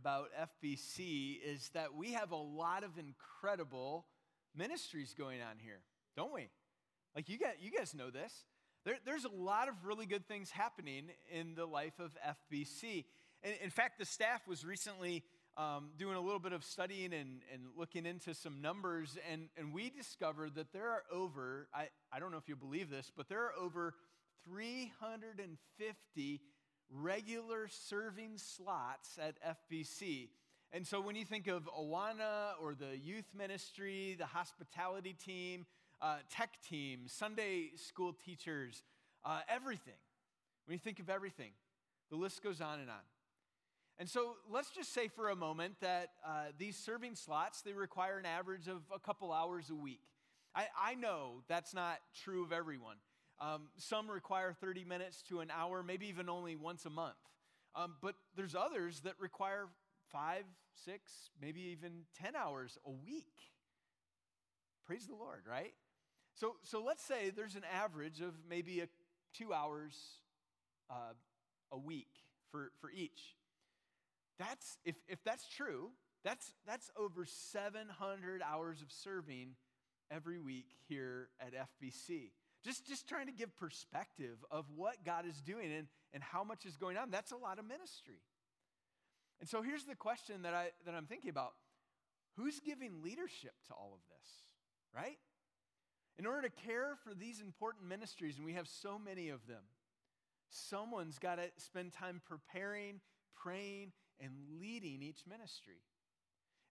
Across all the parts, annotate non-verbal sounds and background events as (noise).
about FBC is that we have a lot of incredible ministries going on here, don't we? Like, you, got, you guys know this. There, there's a lot of really good things happening in the life of FBC. And in fact, the staff was recently um, doing a little bit of studying and, and looking into some numbers, and, and we discovered that there are over, I, I don't know if you believe this, but there are over 350 regular serving slots at FBC. And so when you think of Awana or the youth ministry, the hospitality team, uh, tech team, Sunday school teachers, uh, everything, when you think of everything, the list goes on and on. And so let's just say for a moment that uh, these serving slots, they require an average of a couple hours a week. I, I know that's not true of everyone. Um, some require 30 minutes to an hour, maybe even only once a month. Um, but there's others that require five, six, maybe even 10 hours a week. Praise the Lord, right? So, so let's say there's an average of maybe a, two hours uh, a week for, for each. That's, if, if that's true, that's, that's over 700 hours of serving every week here at FBC. Just, just trying to give perspective of what God is doing and, and how much is going on. That's a lot of ministry. And so here's the question that, I, that I'm thinking about who's giving leadership to all of this, right? In order to care for these important ministries, and we have so many of them, someone's got to spend time preparing, praying, and leading each ministry.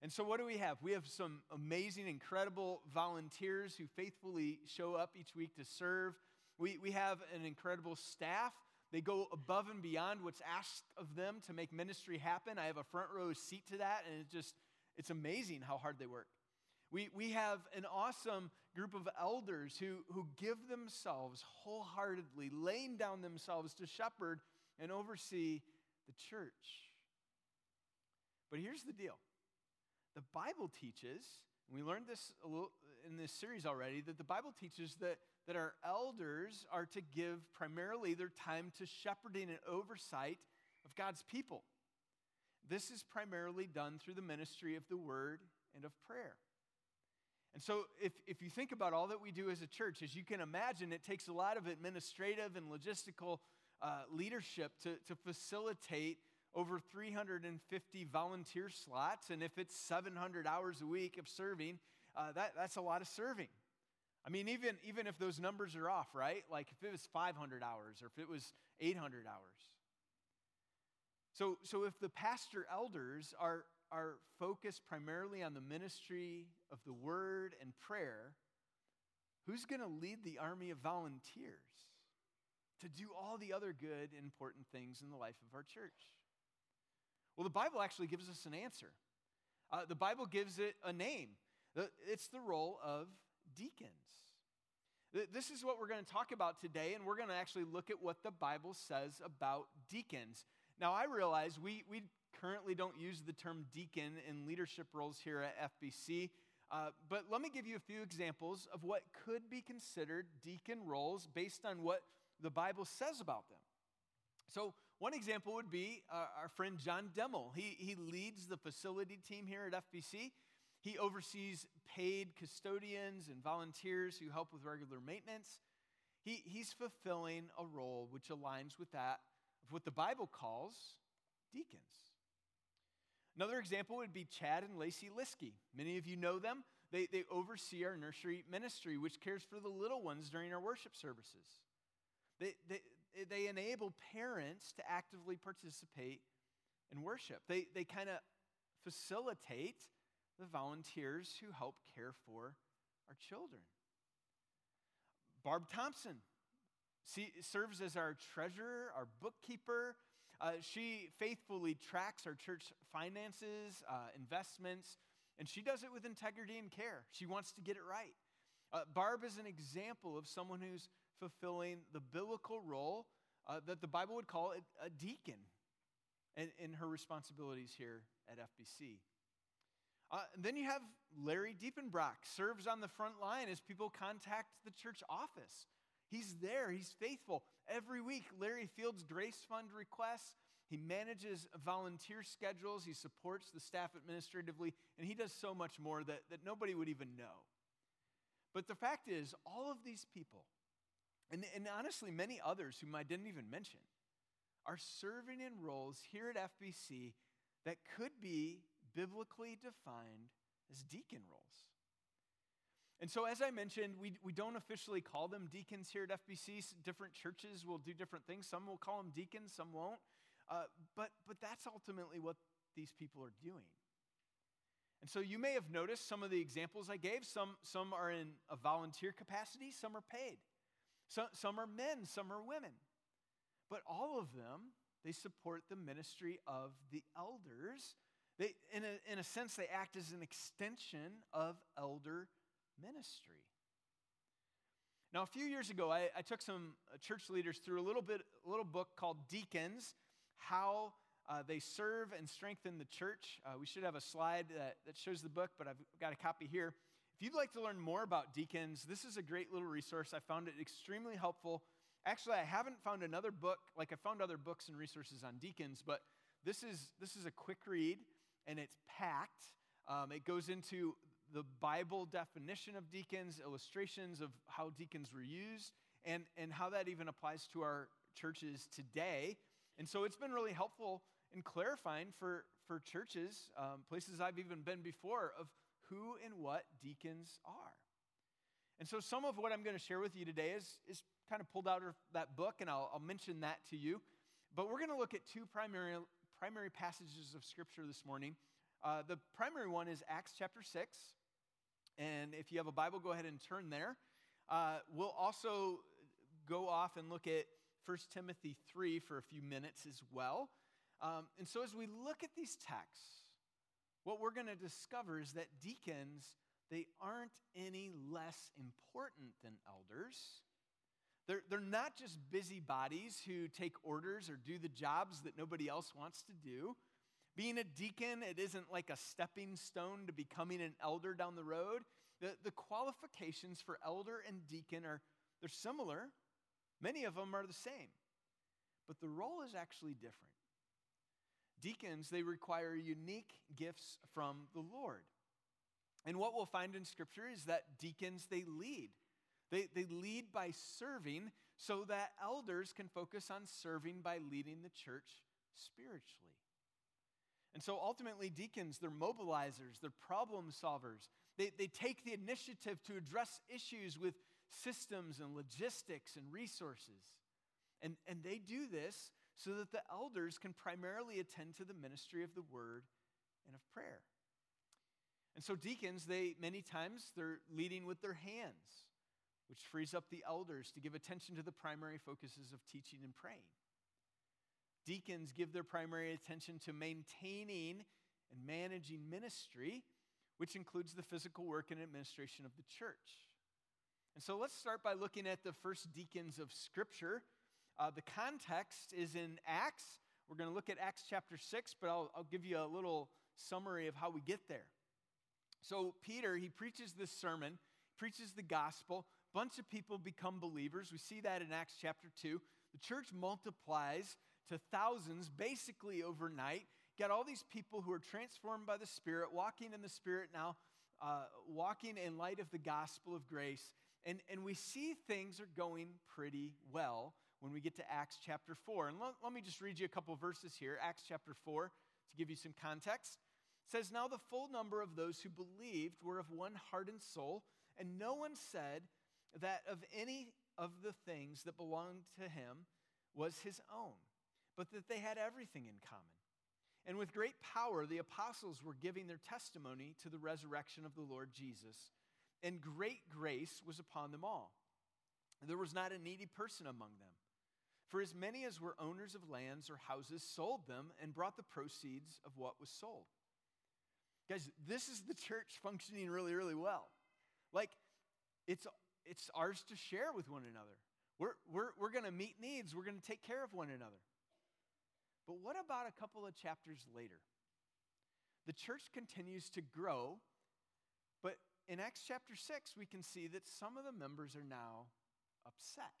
And so, what do we have? We have some amazing, incredible volunteers who faithfully show up each week to serve. We, we have an incredible staff. They go above and beyond what's asked of them to make ministry happen. I have a front row seat to that, and it's just, it's amazing how hard they work. We, we have an awesome group of elders who, who give themselves wholeheartedly, laying down themselves to shepherd and oversee the church. But here's the deal the Bible teaches, and we learned this in this series already, that the Bible teaches that, that our elders are to give primarily their time to shepherding and oversight of God's people. This is primarily done through the ministry of the word and of prayer. And so, if, if you think about all that we do as a church, as you can imagine, it takes a lot of administrative and logistical uh, leadership to, to facilitate over 350 volunteer slots, and if it's 700 hours a week of serving, uh, that, that's a lot of serving. I mean, even, even if those numbers are off, right? Like if it was 500 hours or if it was 800 hours. So, so if the pastor elders are, are focused primarily on the ministry of the word and prayer, who's going to lead the army of volunteers to do all the other good, important things in the life of our church? Well, the Bible actually gives us an answer. Uh, the Bible gives it a name. It's the role of deacons. This is what we're going to talk about today, and we're going to actually look at what the Bible says about deacons. Now, I realize we, we currently don't use the term deacon in leadership roles here at FBC, uh, but let me give you a few examples of what could be considered deacon roles based on what the Bible says about them. So, one example would be uh, our friend John Demmel. He, he leads the facility team here at FBC. He oversees paid custodians and volunteers who help with regular maintenance. He, he's fulfilling a role which aligns with that of what the Bible calls deacons. Another example would be Chad and Lacey Liskey. Many of you know them. They, they oversee our nursery ministry, which cares for the little ones during our worship services. They, they, they enable parents to actively participate in worship. They, they kind of facilitate the volunteers who help care for our children. Barb Thompson serves as our treasurer, our bookkeeper. Uh, she faithfully tracks our church finances, uh, investments, and she does it with integrity and care. She wants to get it right. Uh, Barb is an example of someone who's fulfilling the biblical role uh, that the Bible would call a, deacon in, in, her responsibilities here at FBC. Uh, then you have Larry Diepenbrock, serves on the front line as people contact the church office. He's there, he's faithful. Every week, Larry fields Grace Fund requests. he manages volunteer schedules, he supports the staff administratively, and he does so much more that, that nobody would even know. But the fact is, all of these people, and, and honestly, many others whom I didn't even mention, are serving in roles here at FBC that could be biblically defined as deacon roles. And so, as I mentioned, we, we don't officially call them deacons here at FBC. Different churches will do different things. Some will call them deacons, some won't. Uh, but, but that's ultimately what these people are doing. And so you may have noticed some of the examples I gave. Some, some are in a volunteer capacity, some are paid. So, some are men, some are women. But all of them, they support the ministry of the elders. They, in, a, in a sense, they act as an extension of elder ministry. Now, a few years ago, I, I took some uh, church leaders through a little bit, a little book called Deacons how uh, they serve and strengthen the church. Uh, we should have a slide that, that shows the book, but I've got a copy here. If you'd like to learn more about deacons, this is a great little resource. I found it extremely helpful. Actually, I haven't found another book, like I found other books and resources on deacons, but this is, this is a quick read and it's packed. Um, it goes into the Bible definition of deacons, illustrations of how deacons were used, and, and how that even applies to our churches today. And so it's been really helpful in clarifying for, for churches, um, places I've even been before, of who and what deacons are. And so some of what I'm going to share with you today is, is kind of pulled out of that book, and I'll, I'll mention that to you. But we're going to look at two primary, primary passages of Scripture this morning. Uh, the primary one is Acts chapter 6. And if you have a Bible, go ahead and turn there. Uh, we'll also go off and look at 1 Timothy 3 for a few minutes as well. Um, and so as we look at these texts, what we're going to discover is that deacons, they aren't any less important than elders. They're, they're not just busybodies who take orders or do the jobs that nobody else wants to do. Being a deacon, it isn't like a stepping stone to becoming an elder down the road. The, the qualifications for elder and deacon are they're similar, Many of them are the same, but the role is actually different. Deacons, they require unique gifts from the Lord. And what we'll find in Scripture is that deacons, they lead. They, they lead by serving so that elders can focus on serving by leading the church spiritually. And so ultimately, deacons, they're mobilizers, they're problem solvers. They, they take the initiative to address issues with systems and logistics and resources. And, and they do this so that the elders can primarily attend to the ministry of the word and of prayer. And so deacons, they many times they're leading with their hands, which frees up the elders to give attention to the primary focuses of teaching and praying. Deacons give their primary attention to maintaining and managing ministry, which includes the physical work and administration of the church. And so let's start by looking at the first deacons of Scripture. Uh, the context is in Acts. We're going to look at Acts chapter 6, but I'll, I'll give you a little summary of how we get there. So, Peter, he preaches this sermon, preaches the gospel. Bunch of people become believers. We see that in Acts chapter 2. The church multiplies to thousands basically overnight. Get all these people who are transformed by the Spirit, walking in the Spirit now, uh, walking in light of the gospel of grace. And, and we see things are going pretty well when we get to Acts chapter 4. And let, let me just read you a couple verses here. Acts chapter 4, to give you some context, says, Now the full number of those who believed were of one heart and soul, and no one said that of any of the things that belonged to him was his own, but that they had everything in common. And with great power, the apostles were giving their testimony to the resurrection of the Lord Jesus and great grace was upon them all. There was not a needy person among them. For as many as were owners of lands or houses sold them and brought the proceeds of what was sold. Guys, this is the church functioning really, really well. Like, it's, it's ours to share with one another. We're, we're, we're going to meet needs, we're going to take care of one another. But what about a couple of chapters later? The church continues to grow, but in Acts chapter 6, we can see that some of the members are now upset.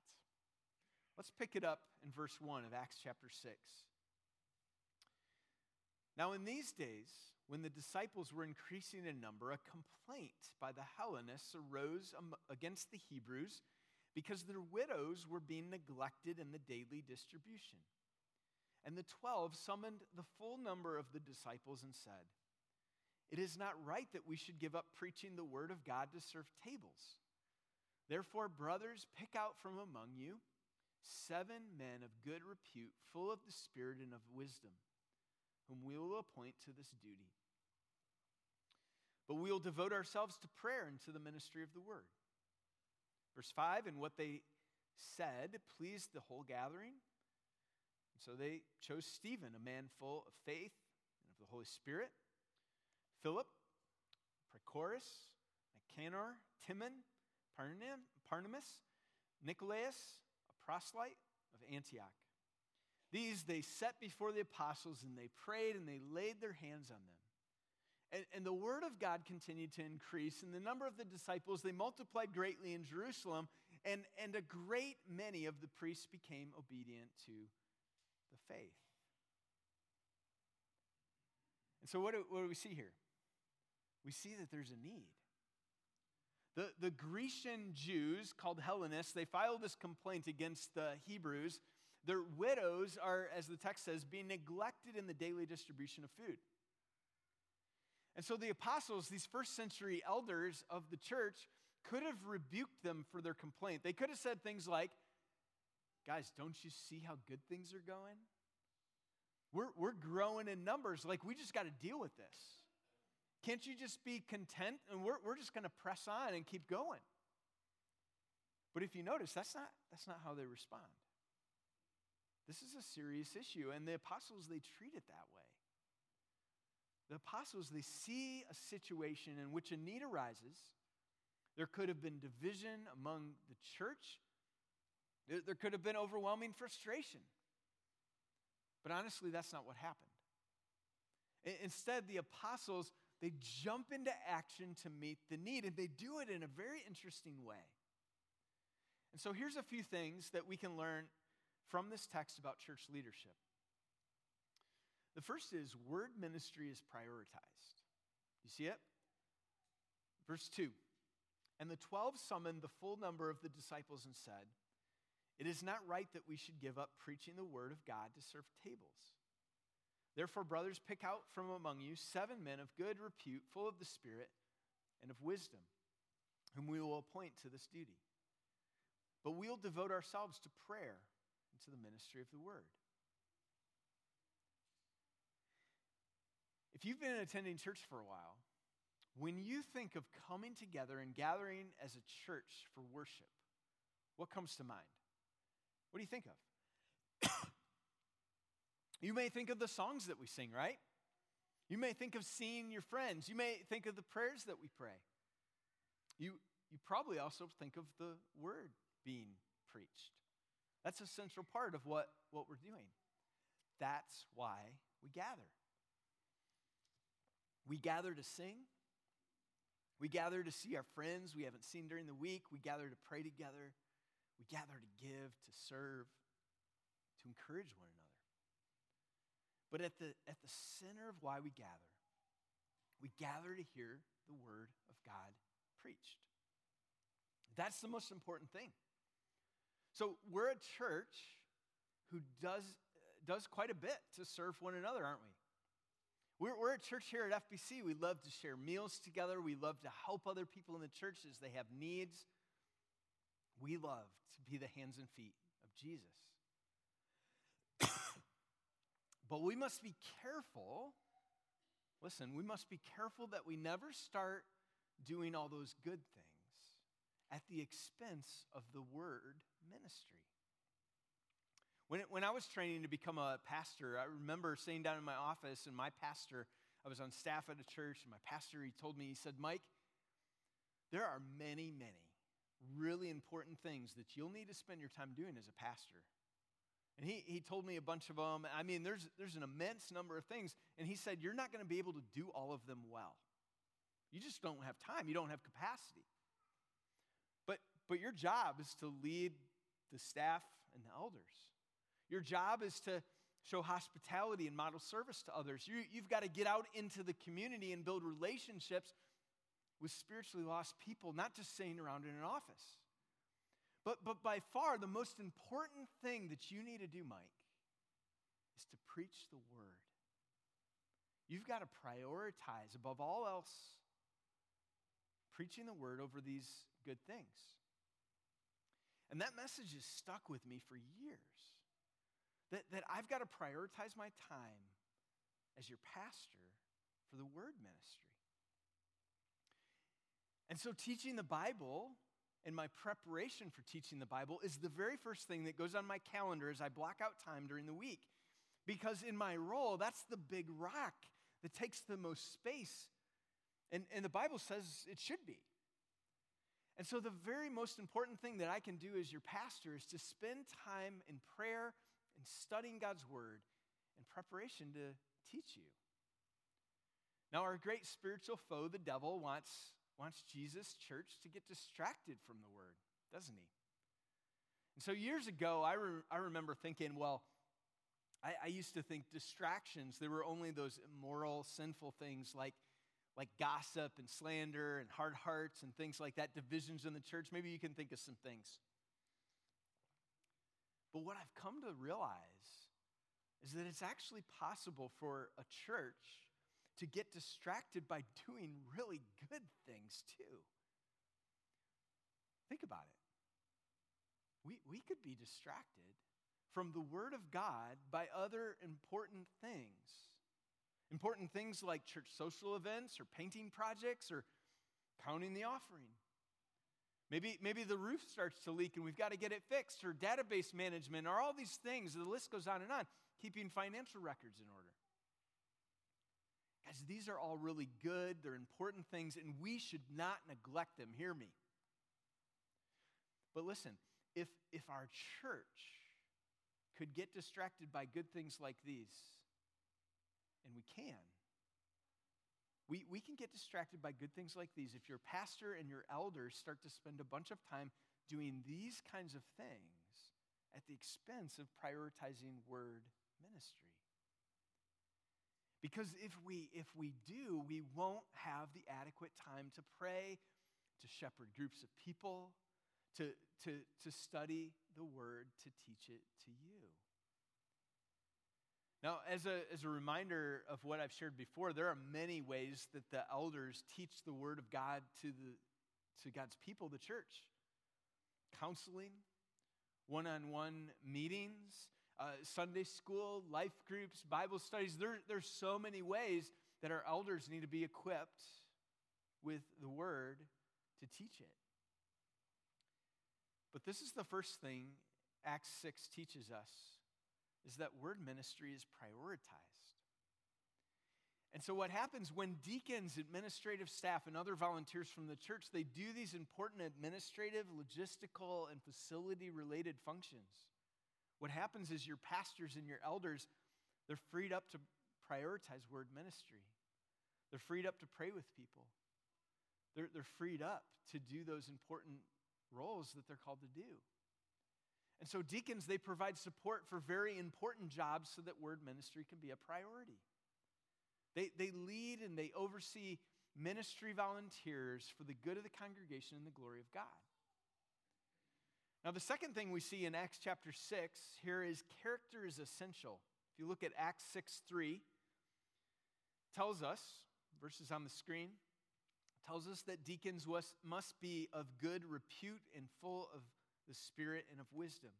Let's pick it up in verse 1 of Acts chapter 6. Now, in these days, when the disciples were increasing in number, a complaint by the Hellenists arose against the Hebrews because their widows were being neglected in the daily distribution. And the twelve summoned the full number of the disciples and said, It is not right that we should give up preaching the word of God to serve tables. Therefore, brothers, pick out from among you seven men of good repute, full of the Spirit and of wisdom whom we will appoint to this duty. But we will devote ourselves to prayer and to the ministry of the word. Verse 5 And what they said pleased the whole gathering. so they chose Stephen, a man full of faith and of the Holy Spirit, Philip, Prochorus, Nicanor, Timon, Parmenas, Nicolaus, a proselyte of Antioch. These they set before the apostles and they prayed and they laid their hands on them. And, and, the word of God continued to increase, and the number of the disciples, they multiplied greatly in Jerusalem, and, and a great many of the priests became obedient to the faith. And so, what do, what do we see here? We see that there's a need. The, the Grecian Jews, called Hellenists, they filed this complaint against the Hebrews their widows are, as the text says, being neglected in the daily distribution of food. And so the apostles, these first century elders of the church, could have rebuked them for their complaint. They could have said things like, Guys, don't you see how good things are going? We're, we're growing in numbers. Like, we just got to deal with this. Can't you just be content? And we're, we're just going to press on and keep going. But if you notice, that's not, that's not how they respond. This is a serious issue, and the apostles, they treat it that way. The apostles, they see a situation in which a need arises. There could have been division among the church, there, there could have been overwhelming frustration. But honestly, that's not what happened. Instead, the apostles, they jump into action to meet the need, and they do it in a very interesting way. And so here's a few things that we can learn from this text about church leadership. The first is word ministry is prioritized. You see it? Verse 2 And the twelve summoned the full number of the disciples and said, It is not right that we should give up preaching the word of God to serve tables. Therefore, brothers, pick out from among you seven men of good repute, full of the Spirit and of wisdom, whom we will appoint to this duty. But we'll devote ourselves to prayer and to the ministry of the word. If you've been attending church for a while, when you think of coming together and gathering as a church for worship, what comes to mind? What do you think of? You may think of the songs that we sing, right? You may think of seeing your friends. You may think of the prayers that we pray. You, you probably also think of the word being preached. That's a central part of what, what we're doing. That's why we gather. We gather to sing. We gather to see our friends we haven't seen during the week. We gather to pray together. We gather to give, to serve, to encourage one another. But at the, at the center of why we gather, we gather to hear the word of God preached. That's the most important thing. So we're a church who does, does quite a bit to serve one another, aren't we? We're, we're a church here at FBC. We love to share meals together. We love to help other people in the church as they have needs. We love to be the hands and feet of Jesus. But we must be careful. Listen, we must be careful that we never start doing all those good things at the expense of the word ministry. When, it, when I was training to become a pastor, I remember sitting down in my office, and my pastor, I was on staff at a church, and my pastor, he told me, he said, Mike, there are many, many really important things that you'll need to spend your time doing as a pastor. And he, he told me a bunch of them. I mean, there's, there's an immense number of things. And he said, You're not going to be able to do all of them well. You just don't have time, you don't have capacity. But, but your job is to lead the staff and the elders. Your job is to, show hospitality and model service to others. You, you've got to get out into the community and build relationships with spiritually lost people, not just sitting around in an office. But, but by far, the most important thing that you need to do, Mike, is to preach the word. You've got to prioritize, above all else, preaching the word over these good things. And that message has stuck with me for years. That, that I've got to prioritize my time as your pastor for the word ministry. And so, teaching the Bible and my preparation for teaching the Bible is the very first thing that goes on my calendar as I block out time during the week. Because in my role, that's the big rock that takes the most space. And, and the Bible says it should be. And so, the very most important thing that I can do as your pastor is to spend time in prayer and studying God's word in preparation to teach you. Now, our great spiritual foe, the devil, wants, wants Jesus' church to get distracted from the word, doesn't he? And so, years ago, I, re- I remember thinking, well, I, I used to think distractions, there were only those immoral, sinful things like like gossip and slander and hard hearts and things like that, divisions in the church. Maybe you can think of some things. But what I've come to realize is that it's actually possible for a church to get distracted by doing really good things too. Think about it. We, could be distracted from the Word of God by other important things. Important things like church social events or painting projects or counting the offering. Maybe, maybe the roof starts to leak and we've got to get it fixed, or database management, or all these things. The list goes on and on. Keeping financial records in order. Guys, these are all really good, they're important things, and we should not neglect them. Hear me. But listen, if, if our church could get distracted by good things like these, and we can. We, we can get distracted by good things like these if your pastor and your elders start to spend a bunch of time doing these kinds of things at the expense of prioritizing word ministry. Because if we, if we do, we won't have the adequate time to pray, to shepherd groups of people, to, to, to study the word, to teach it to you. Now, as a, as a reminder of what I've shared before, there are many ways that the elders teach the Word of God to, the, to God's people, the church. Counseling, one on one meetings, uh, Sunday school, life groups, Bible studies. There, there's so many ways that our elders need to be equipped with the Word to teach it. But this is the first thing Acts 6 teaches us is that word ministry is prioritized. And so, what happens when deacons, administrative staff, and other volunteers from the church they do these important administrative, logistical, and facility related functions? What happens is your pastors and your elders they're freed up to prioritize word ministry. They're freed up to pray with people. They're, they're freed up to do those important roles that they're called to do. And so, deacons, they provide support for very important jobs so that word ministry can be a priority. They, they lead and they oversee ministry volunteers for the good of the congregation and the glory of God. Now, the second thing we see in Acts chapter 6 here is character is essential. If you look at Acts 6 3, tells us, verses on the screen, tells us that deacons was, must be of good repute and full of the Spirit and of wisdom.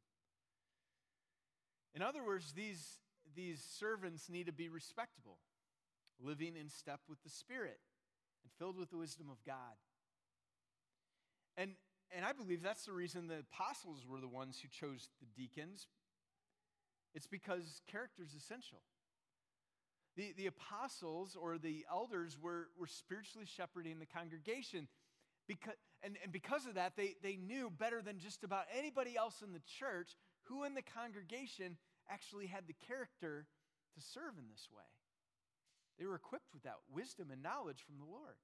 In other words, these, these servants need to be respectable, living in step with the Spirit and filled with the wisdom of God. And, and I believe that's the reason the apostles were the ones who chose the deacons. It's because character is essential. The, the apostles or the elders were, were spiritually shepherding the congregation. Because, and, and because of that, they, they knew better than just about anybody else in the church who in the congregation actually had the character to serve in this way. They were equipped with that wisdom and knowledge from the Lord.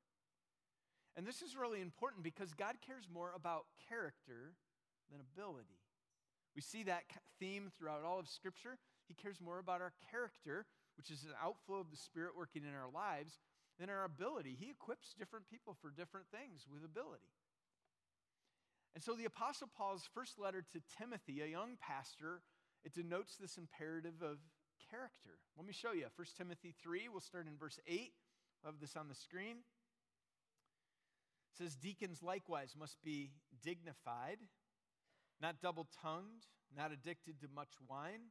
And this is really important because God cares more about character than ability. We see that theme throughout all of Scripture. He cares more about our character, which is an outflow of the Spirit working in our lives, than our ability. He equips different people for different things with ability. And so the Apostle Paul's first letter to Timothy, a young pastor, it denotes this imperative of character. Let me show you. 1 Timothy 3, we'll start in verse 8. We'll have this on the screen. It says, Deacons likewise must be dignified, not double tongued, not addicted to much wine,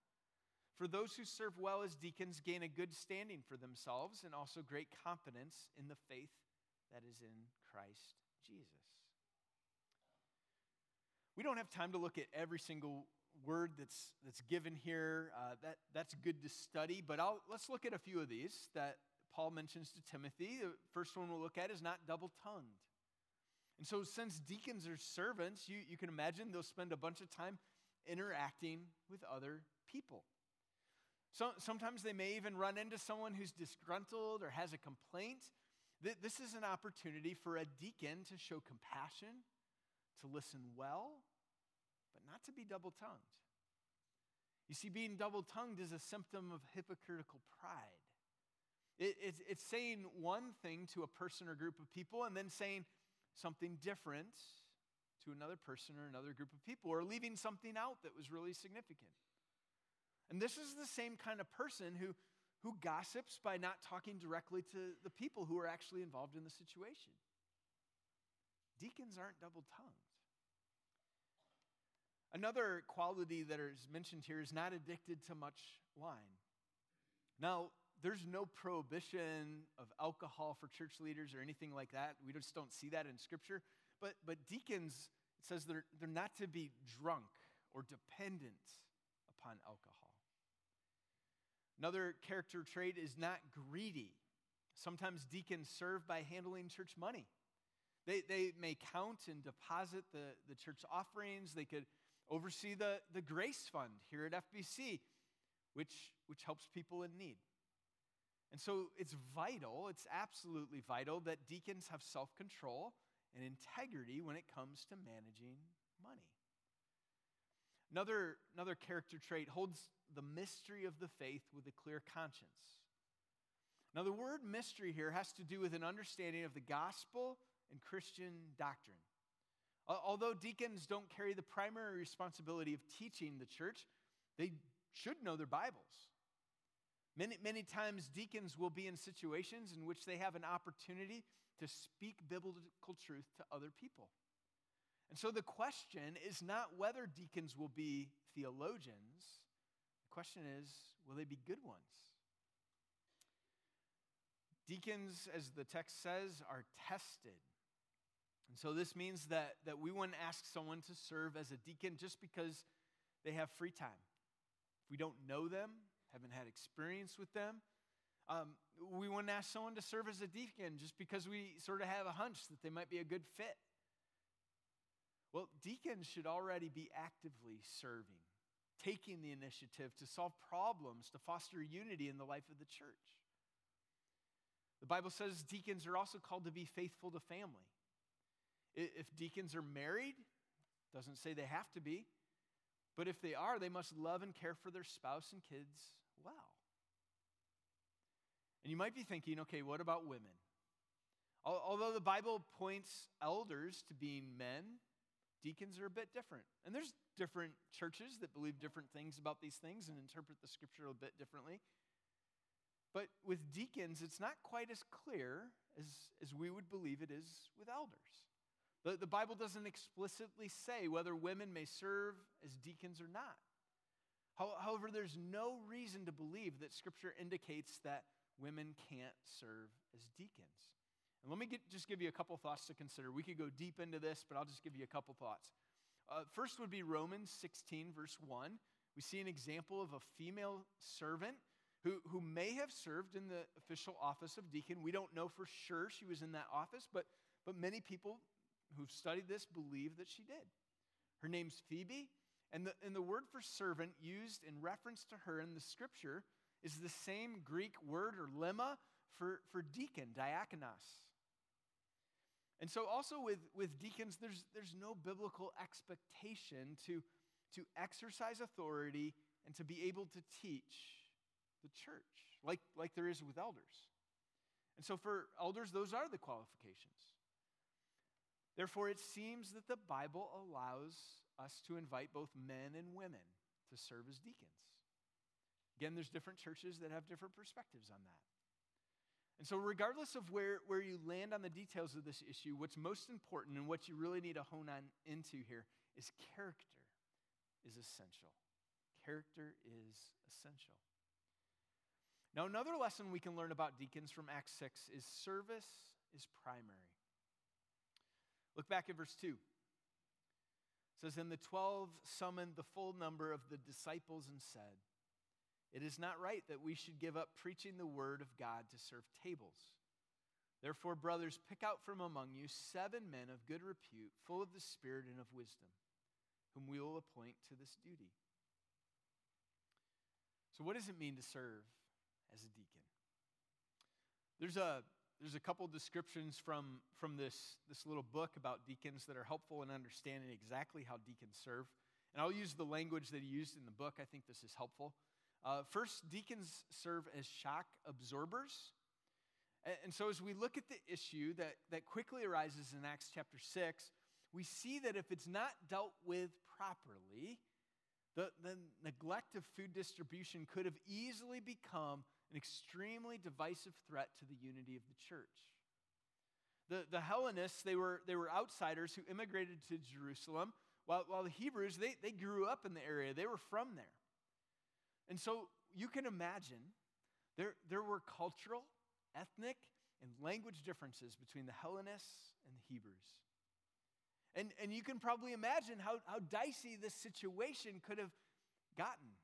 For those who serve well as deacons gain a good standing for themselves and also great confidence in the faith that is in Christ Jesus. We don't have time to look at every single word that's, that's given here. Uh, that, that's good to study, but I'll, let's look at a few of these that Paul mentions to Timothy. The first one we'll look at is not double tongued. And so, since deacons are servants, you, you can imagine they'll spend a bunch of time interacting with other people. So, sometimes they may even run into someone who's disgruntled or has a complaint. This is an opportunity for a deacon to show compassion to listen well, but not to be double tongued. You see, being double tongued is a symptom of hypocritical pride. It, it's, it's saying one thing to a person or group of people and then saying something different to another person or another group of people, or leaving something out that was really significant. And this is the same kind of person who, who gossips by not talking directly to the people who are actually involved in the situation. Deacons aren't double tongued. Another quality that is mentioned here is not addicted to much wine. Now, there's no prohibition of alcohol for church leaders or anything like that. We just don't see that in Scripture. But, but deacons, it says they're, they're not to be drunk or dependent upon alcohol. Another character trait is not greedy. Sometimes deacons serve by handling church money. They, they may count and deposit the, the church offerings. They could oversee the, the Grace Fund here at FBC, which, which helps people in need. And so it's vital, it's absolutely vital that deacons have self control and integrity when it comes to managing money. Another, another character trait holds the mystery of the faith with a clear conscience. Now, the word mystery here has to do with an understanding of the gospel and Christian doctrine. Although deacons don't carry the primary responsibility of teaching the church, they should know their Bibles. Many, many times, deacons will be in situations in which they have an opportunity to speak biblical truth to other people. And so the question is not whether deacons will be theologians, the question is, will they be good ones? Deacons, as the text says, are tested. And so this means that, that we wouldn't ask someone to serve as a deacon just because they have free time. If we don't know them, haven't had experience with them, um, we wouldn't ask someone to serve as a deacon just because we sort of have a hunch that they might be a good fit. Well, deacons should already be actively serving, taking the initiative to solve problems, to foster unity in the life of the church. The Bible says deacons are also called to be faithful to family. If deacons are married, doesn't say they have to be, but if they are, they must love and care for their spouse and kids well. And you might be thinking, okay, what about women? Although the Bible points elders to being men, deacons are a bit different. And there's different churches that believe different things about these things and interpret the scripture a bit differently. But with deacons, it's not quite as clear as, as we would believe it is with elders. The, the Bible doesn't explicitly say whether women may serve as deacons or not. However, there's no reason to believe that Scripture indicates that women can't serve as deacons. And let me get, just give you a couple thoughts to consider. We could go deep into this, but I'll just give you a couple thoughts. Uh, first would be Romans 16, verse 1, We see an example of a female servant who, who may have served in the official office of deacon. We don't know for sure she was in that office, but, but many people who've studied this believe that she did. Her name's Phoebe, and the, and the word for servant used in reference to her in the scripture is the same Greek word or lemma for, for deacon, diakonos. And so, also with, with deacons, there's, there's no biblical expectation to, to exercise authority and to be able to teach the church, like, like there is with elders. And so, for elders, those are the qualifications. Therefore, it seems that the Bible allows us to invite both men and women to serve as deacons. Again, there's different churches that have different perspectives on that. And so, regardless of where, where you land on the details of this issue, what's most important and what you really need to hone on into here is character is essential. Character is essential. Now, another lesson we can learn about deacons from Acts 6 is service is primary. Look back at verse 2. It says, And the twelve summoned the full number of the disciples and said, it is not right that we should give up preaching the word of God to serve tables. Therefore, brothers, pick out from among you seven men of good repute, full of the Spirit and of wisdom, whom we will appoint to this duty. So, what does it mean to serve as a deacon? There's a, there's a couple descriptions from, from this, this little book about deacons that are helpful in understanding exactly how deacons serve. And I'll use the language that he used in the book. I think this is helpful. Uh, first, deacons serve as shock absorbers. And, and so, as we look at the issue that, that quickly arises in Acts chapter 6, we see that if it's not dealt with properly, the, the neglect of food distribution could have easily become an extremely divisive threat to the unity of the church. The, the Hellenists, they were, they were outsiders who immigrated to Jerusalem, while, while the Hebrews, they, they grew up in the area, they were from there. And so you can imagine there, there were cultural, ethnic, and language differences between the Hellenists and the Hebrews. And, and you can probably imagine how, how dicey this situation could have gotten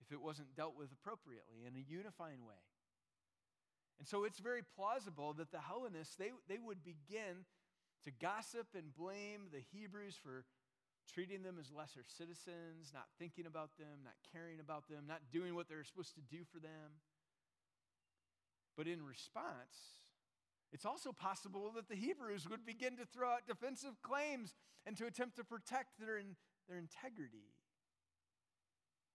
if it wasn't dealt with appropriately in a unifying way. And so it's very plausible that the Hellenists, they, they would begin to gossip and blame the Hebrews for treating them as lesser citizens, not thinking about them, not caring about them, not doing what they're supposed to do for them. But in response, it's also possible that the Hebrews would begin to throw out defensive claims and to attempt to protect their, in, their integrity.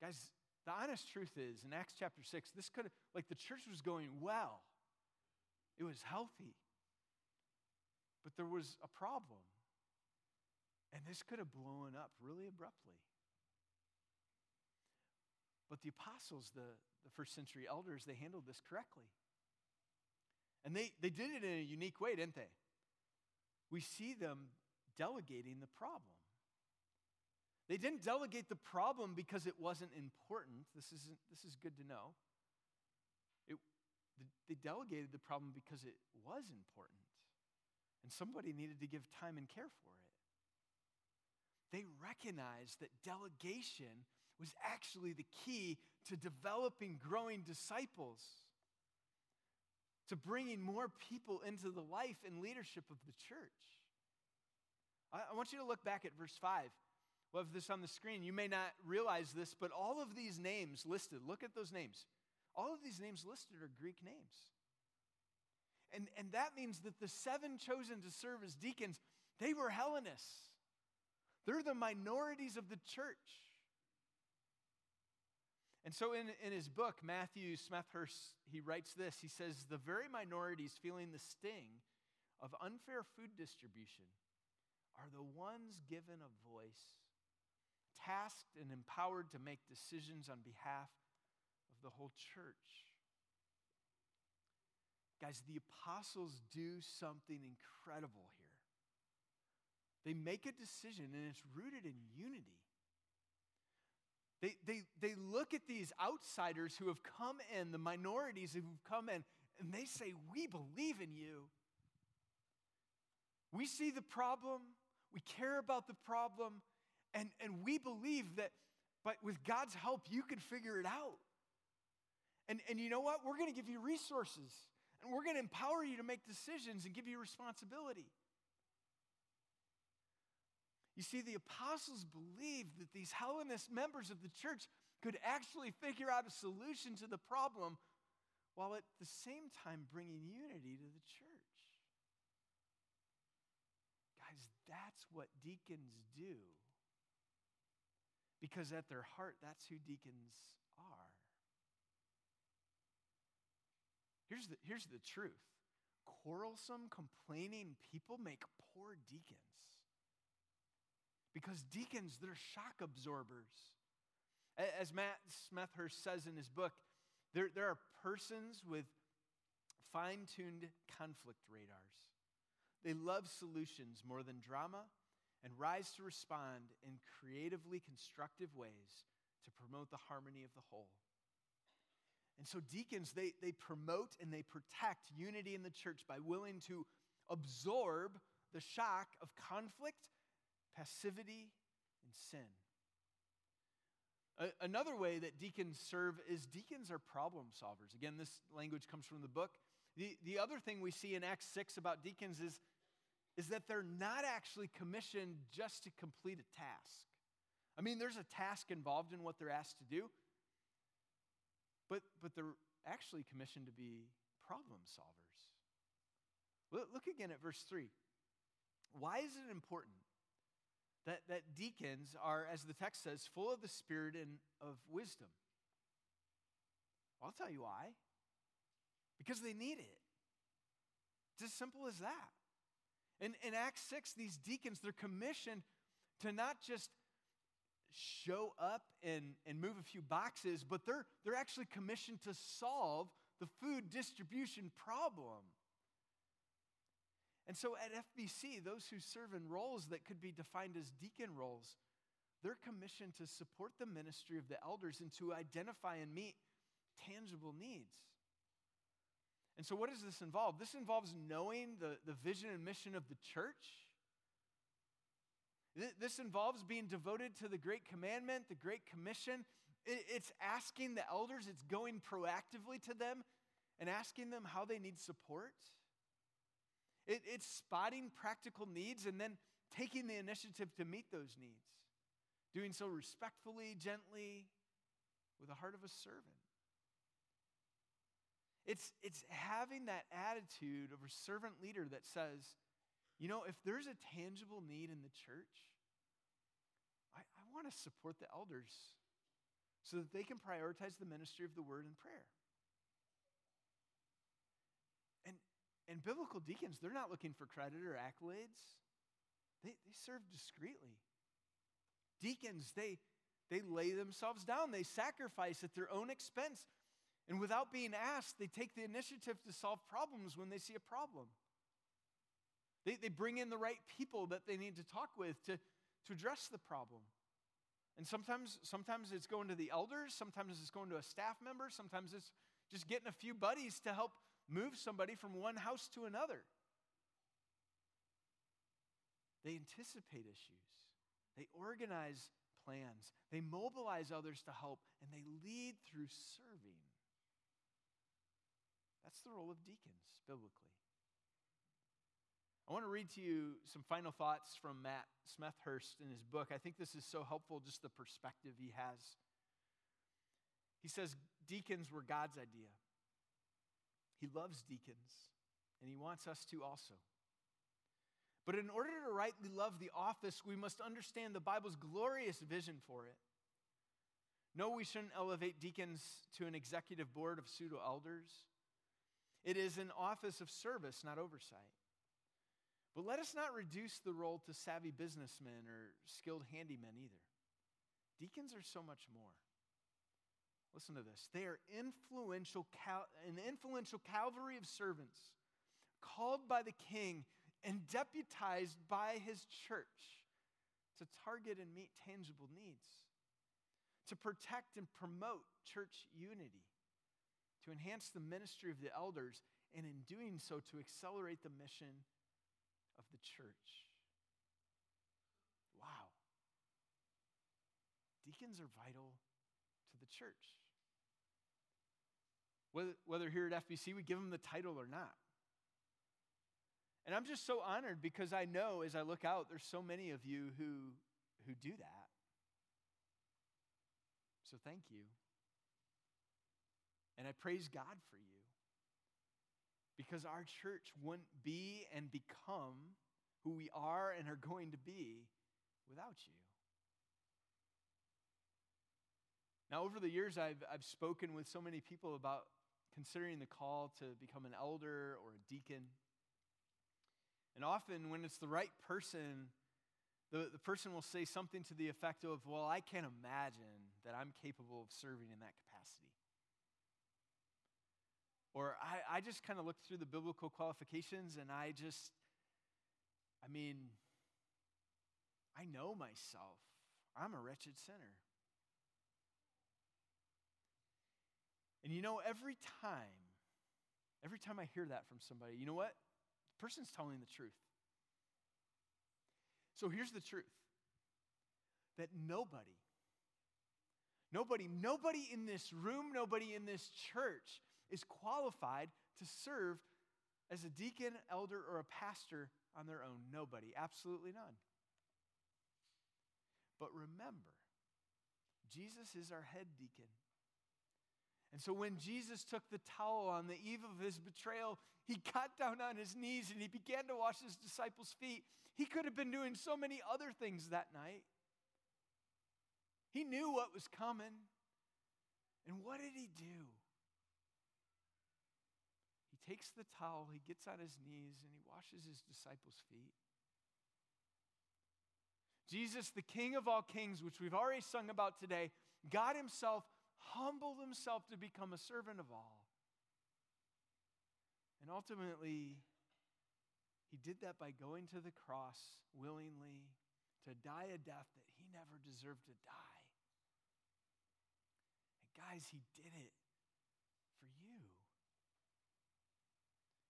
Guys, the honest truth is, in Acts chapter 6, this could have, like, the church was going well, it was healthy. But there was a problem. And this could have blown up really abruptly. But the apostles, the, the first century elders, they handled this correctly. And they, they did it in a unique way, didn't they? We see them delegating the problem. They didn't delegate the problem because it wasn't important. This, isn't, this is good to know. It, they delegated the problem because it was important. And somebody needed to give time and care for it they recognized that delegation was actually the key to developing growing disciples, to bringing more people into the life and leadership of the church. I, want you to look back at verse 5. We'll have this on the screen. You may not realize this, but all of these names listed, look at those names. All of these names listed are Greek names. And, and that means that the seven chosen to serve as deacons, they were Hellenists. They're the minorities of the church. And so in, in his book, Matthew Smethurst, he writes this. He says, The very minorities feeling the sting of unfair food distribution are the ones given a voice, tasked and empowered to make decisions on behalf of the whole church. Guys, the apostles do something incredible here. They make a decision, and it's rooted in unity. They, they, they look at these outsiders who have come in, the minorities who've come in, and they say, We believe in you. We see the problem, we care about the problem, and, and we believe that But with God's help, you can figure it out. And, and you know what? We're going to give you resources and we're going to empower you to make decisions and give you responsibility. You see, the apostles believed that these Hellenist members of the church could actually figure out a solution to the problem while at the same time bringing unity to the church. Guys, that's what deacons do. Because at their heart, that's who deacons are. Here's the, here's the truth quarrelsome, complaining people make poor deacons. Because deacons, they're shock absorbers. As Matt Smethurst says in his book, there, there are persons with fine tuned conflict radars. They love solutions more than drama and rise to respond in creatively constructive ways to promote the harmony of the whole. And so, deacons, they, they promote and they protect unity in the church by willing to absorb the shock of conflict, passivity, and sin. A- another way that deacons serve is deacons are problem solvers. Again, this language comes from the book. The, the other thing we see in Acts 6 about deacons is, is that they're not actually commissioned just to complete a task. I mean, there's a task involved in what they're asked to do, but, but they're actually commissioned to be problem solvers. Look, look again at verse 3. Why is it important that, that deacons are, as the text says, full of the Spirit and of wisdom. I'll tell you why. Because they need it. It's as simple as that. In, in Acts 6, these deacons, they're commissioned to not just show up and, and move a few boxes, but they're, they're actually commissioned to solve the food distribution problem. And so at FBC, those who serve in roles that could be defined as deacon roles, they're commissioned to support the ministry of the elders and to identify and meet tangible needs. And so, what does this involve? This involves knowing the, the vision and mission of the church. This involves being devoted to the Great Commandment, the Great Commission. It's asking the elders, it's going proactively to them and asking them how they need support. It, it's spotting practical needs and then taking the initiative to meet those needs, doing so respectfully, gently, with the heart of a servant. It's, it's having that attitude of a servant leader that says, you know, if there's a tangible need in the church, I, I want to support the elders so that they can prioritize the ministry of the word and prayer. And biblical deacons, they're not looking for credit or accolades. They, they serve discreetly. Deacons, they, they lay themselves down, they sacrifice at their own expense. And without being asked, they take the initiative to solve problems when they see a problem. They, they bring in the right people that they need to talk with to, to address the problem. And sometimes, sometimes it's going to the elders, sometimes it's going to a staff member, sometimes it's just getting a few buddies to help move somebody from one house to another. They anticipate issues, they organize plans, they mobilize others to help, and they lead through serving. That's the role of deacons, biblically. I want to read to you some final thoughts from Matt Smethurst in his book. I think this is so helpful, just the perspective he has. He says, Deacons were God's idea. He loves deacons, and He wants us to also. But in order to rightly love the office, we must understand the Bible's glorious vision for it. No, we shouldn't elevate deacons to an executive board of pseudo elders. It is an office of service, not oversight. But let us not reduce the role to savvy businessmen or skilled handymen either. Deacons are so much more. Listen to this. They are influential, an influential cavalry of servants called by the king and deputized by his church to target and meet tangible needs, to protect and promote church unity, to enhance the ministry of the elders, and in doing so, to accelerate the mission of the church. Wow. deacons are vital to the church. Whether, here at FBC we give them the title or not. And I'm just so honored because I know as I look out, there's so many of you who, who do that. So thank you. And I praise God for you. Because our church wouldn't be and become who we are and are going to be without you. Now, over the years, I've, I've spoken with so many people about considering the call to become an elder or a deacon. And often, when it's the right person, the, the person will say something to the effect of, Well, I can't imagine that I'm capable of serving in that capacity. Or I, I just kind of looked through the biblical qualifications and I just, I mean, I know myself. I'm a wretched sinner. And you know, every time, every time I hear that from somebody, you know what? The person's telling the truth. So here's the truth that nobody, nobody, nobody in this room, nobody in this church is qualified to serve as a deacon, elder, or a pastor on their own. Nobody, absolutely none. But remember, Jesus is our head deacon. And so when Jesus took the towel on the eve of his betrayal, he got down on his knees and he began to wash his disciples' feet. He could have been doing so many other things that night. He knew what was coming. And what did he do? He takes the towel, he gets on his knees, and he washes his disciples' feet. Jesus, the King of all kings, which we've already sung about today, God Himself humbled himself to become a servant of all. And ultimately, he did that by going to the cross willingly to die a death that he never deserved to die. And guys, he did it for you.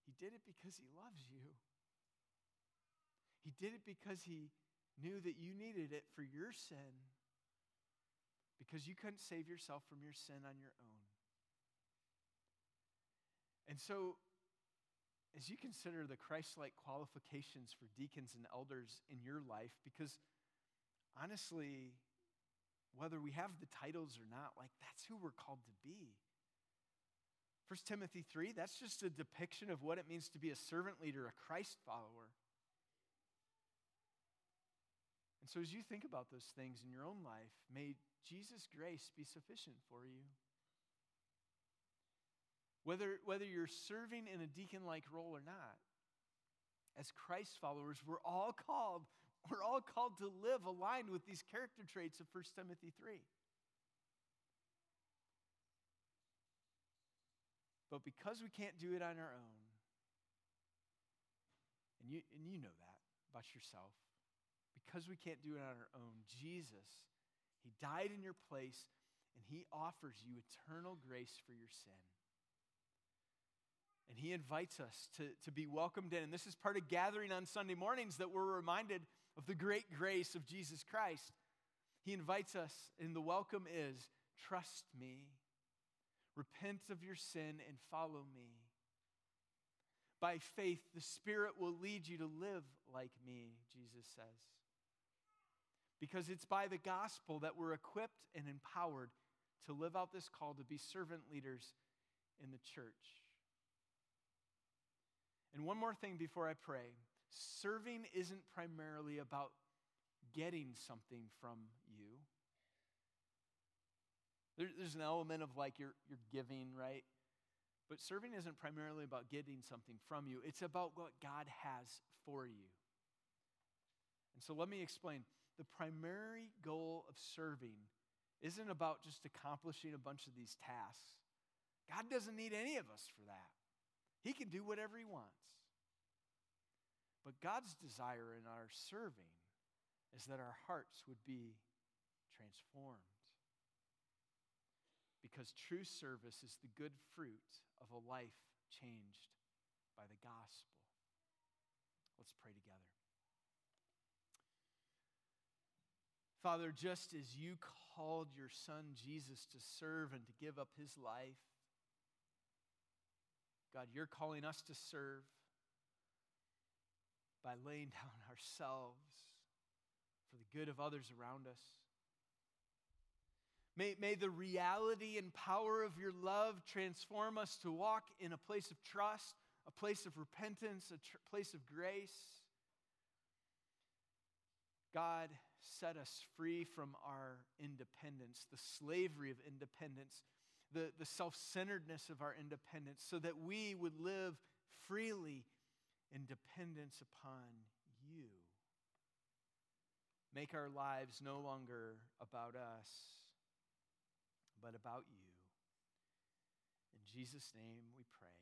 He did it because he loves you. He did it because he knew that you needed it for your sin because you couldn't save yourself from your sin on your own. And so, as you consider the Christ like qualifications for deacons and elders in your life, because honestly, whether we have the titles or not, like that's who we're called to be. 1 Timothy 3, that's just a depiction of what it means to be a servant leader, a Christ follower. And so, as you think about those things in your own life, may Jesus' grace be sufficient for you. Whether, whether you're serving in a deacon like role or not, as Christ followers, we're all called, we're all called to live aligned with these character traits of 1 Timothy 3. But because we can't do it on our own, and you, and you know that about yourself, because we can't do it on our own, Jesus he died in your place, and He offers you eternal grace for your sin. And He invites us to, to be welcomed in. And this is part of gathering on Sunday mornings that we're reminded of the great grace of Jesus Christ. He invites us, and the welcome is trust me, repent of your sin, and follow me. By faith, the Spirit will lead you to live like me, Jesus says because it's by the gospel that we're equipped and empowered to live out this call to be servant leaders in the church. And one more thing before I pray serving isn't primarily about getting something from you. there's an element of like you're, you're giving, right? But serving isn't primarily about getting something from you, it's about what God has for you. And so let me explain the primary goal of serving isn't about just accomplishing a bunch of these tasks. God doesn't need any of us for that. He can do whatever He wants. But God's desire in our serving is that our hearts would be transformed. Because true service is the good fruit of a life changed by the gospel. Let's pray together. Father, just as you called your son Jesus to serve and to give up his life, God, you're calling us to serve by laying (laughs) down ourselves for the good of others around us. May, may the reality and power of your love transform us to walk in a place of trust, a place of repentance, a tr- place of grace. God, set us free from our independence, the slavery of independence, the, the self centeredness of our independence, so that we would live freely in dependence upon you. Make our lives no longer about us, but about you. In Jesus' name we pray.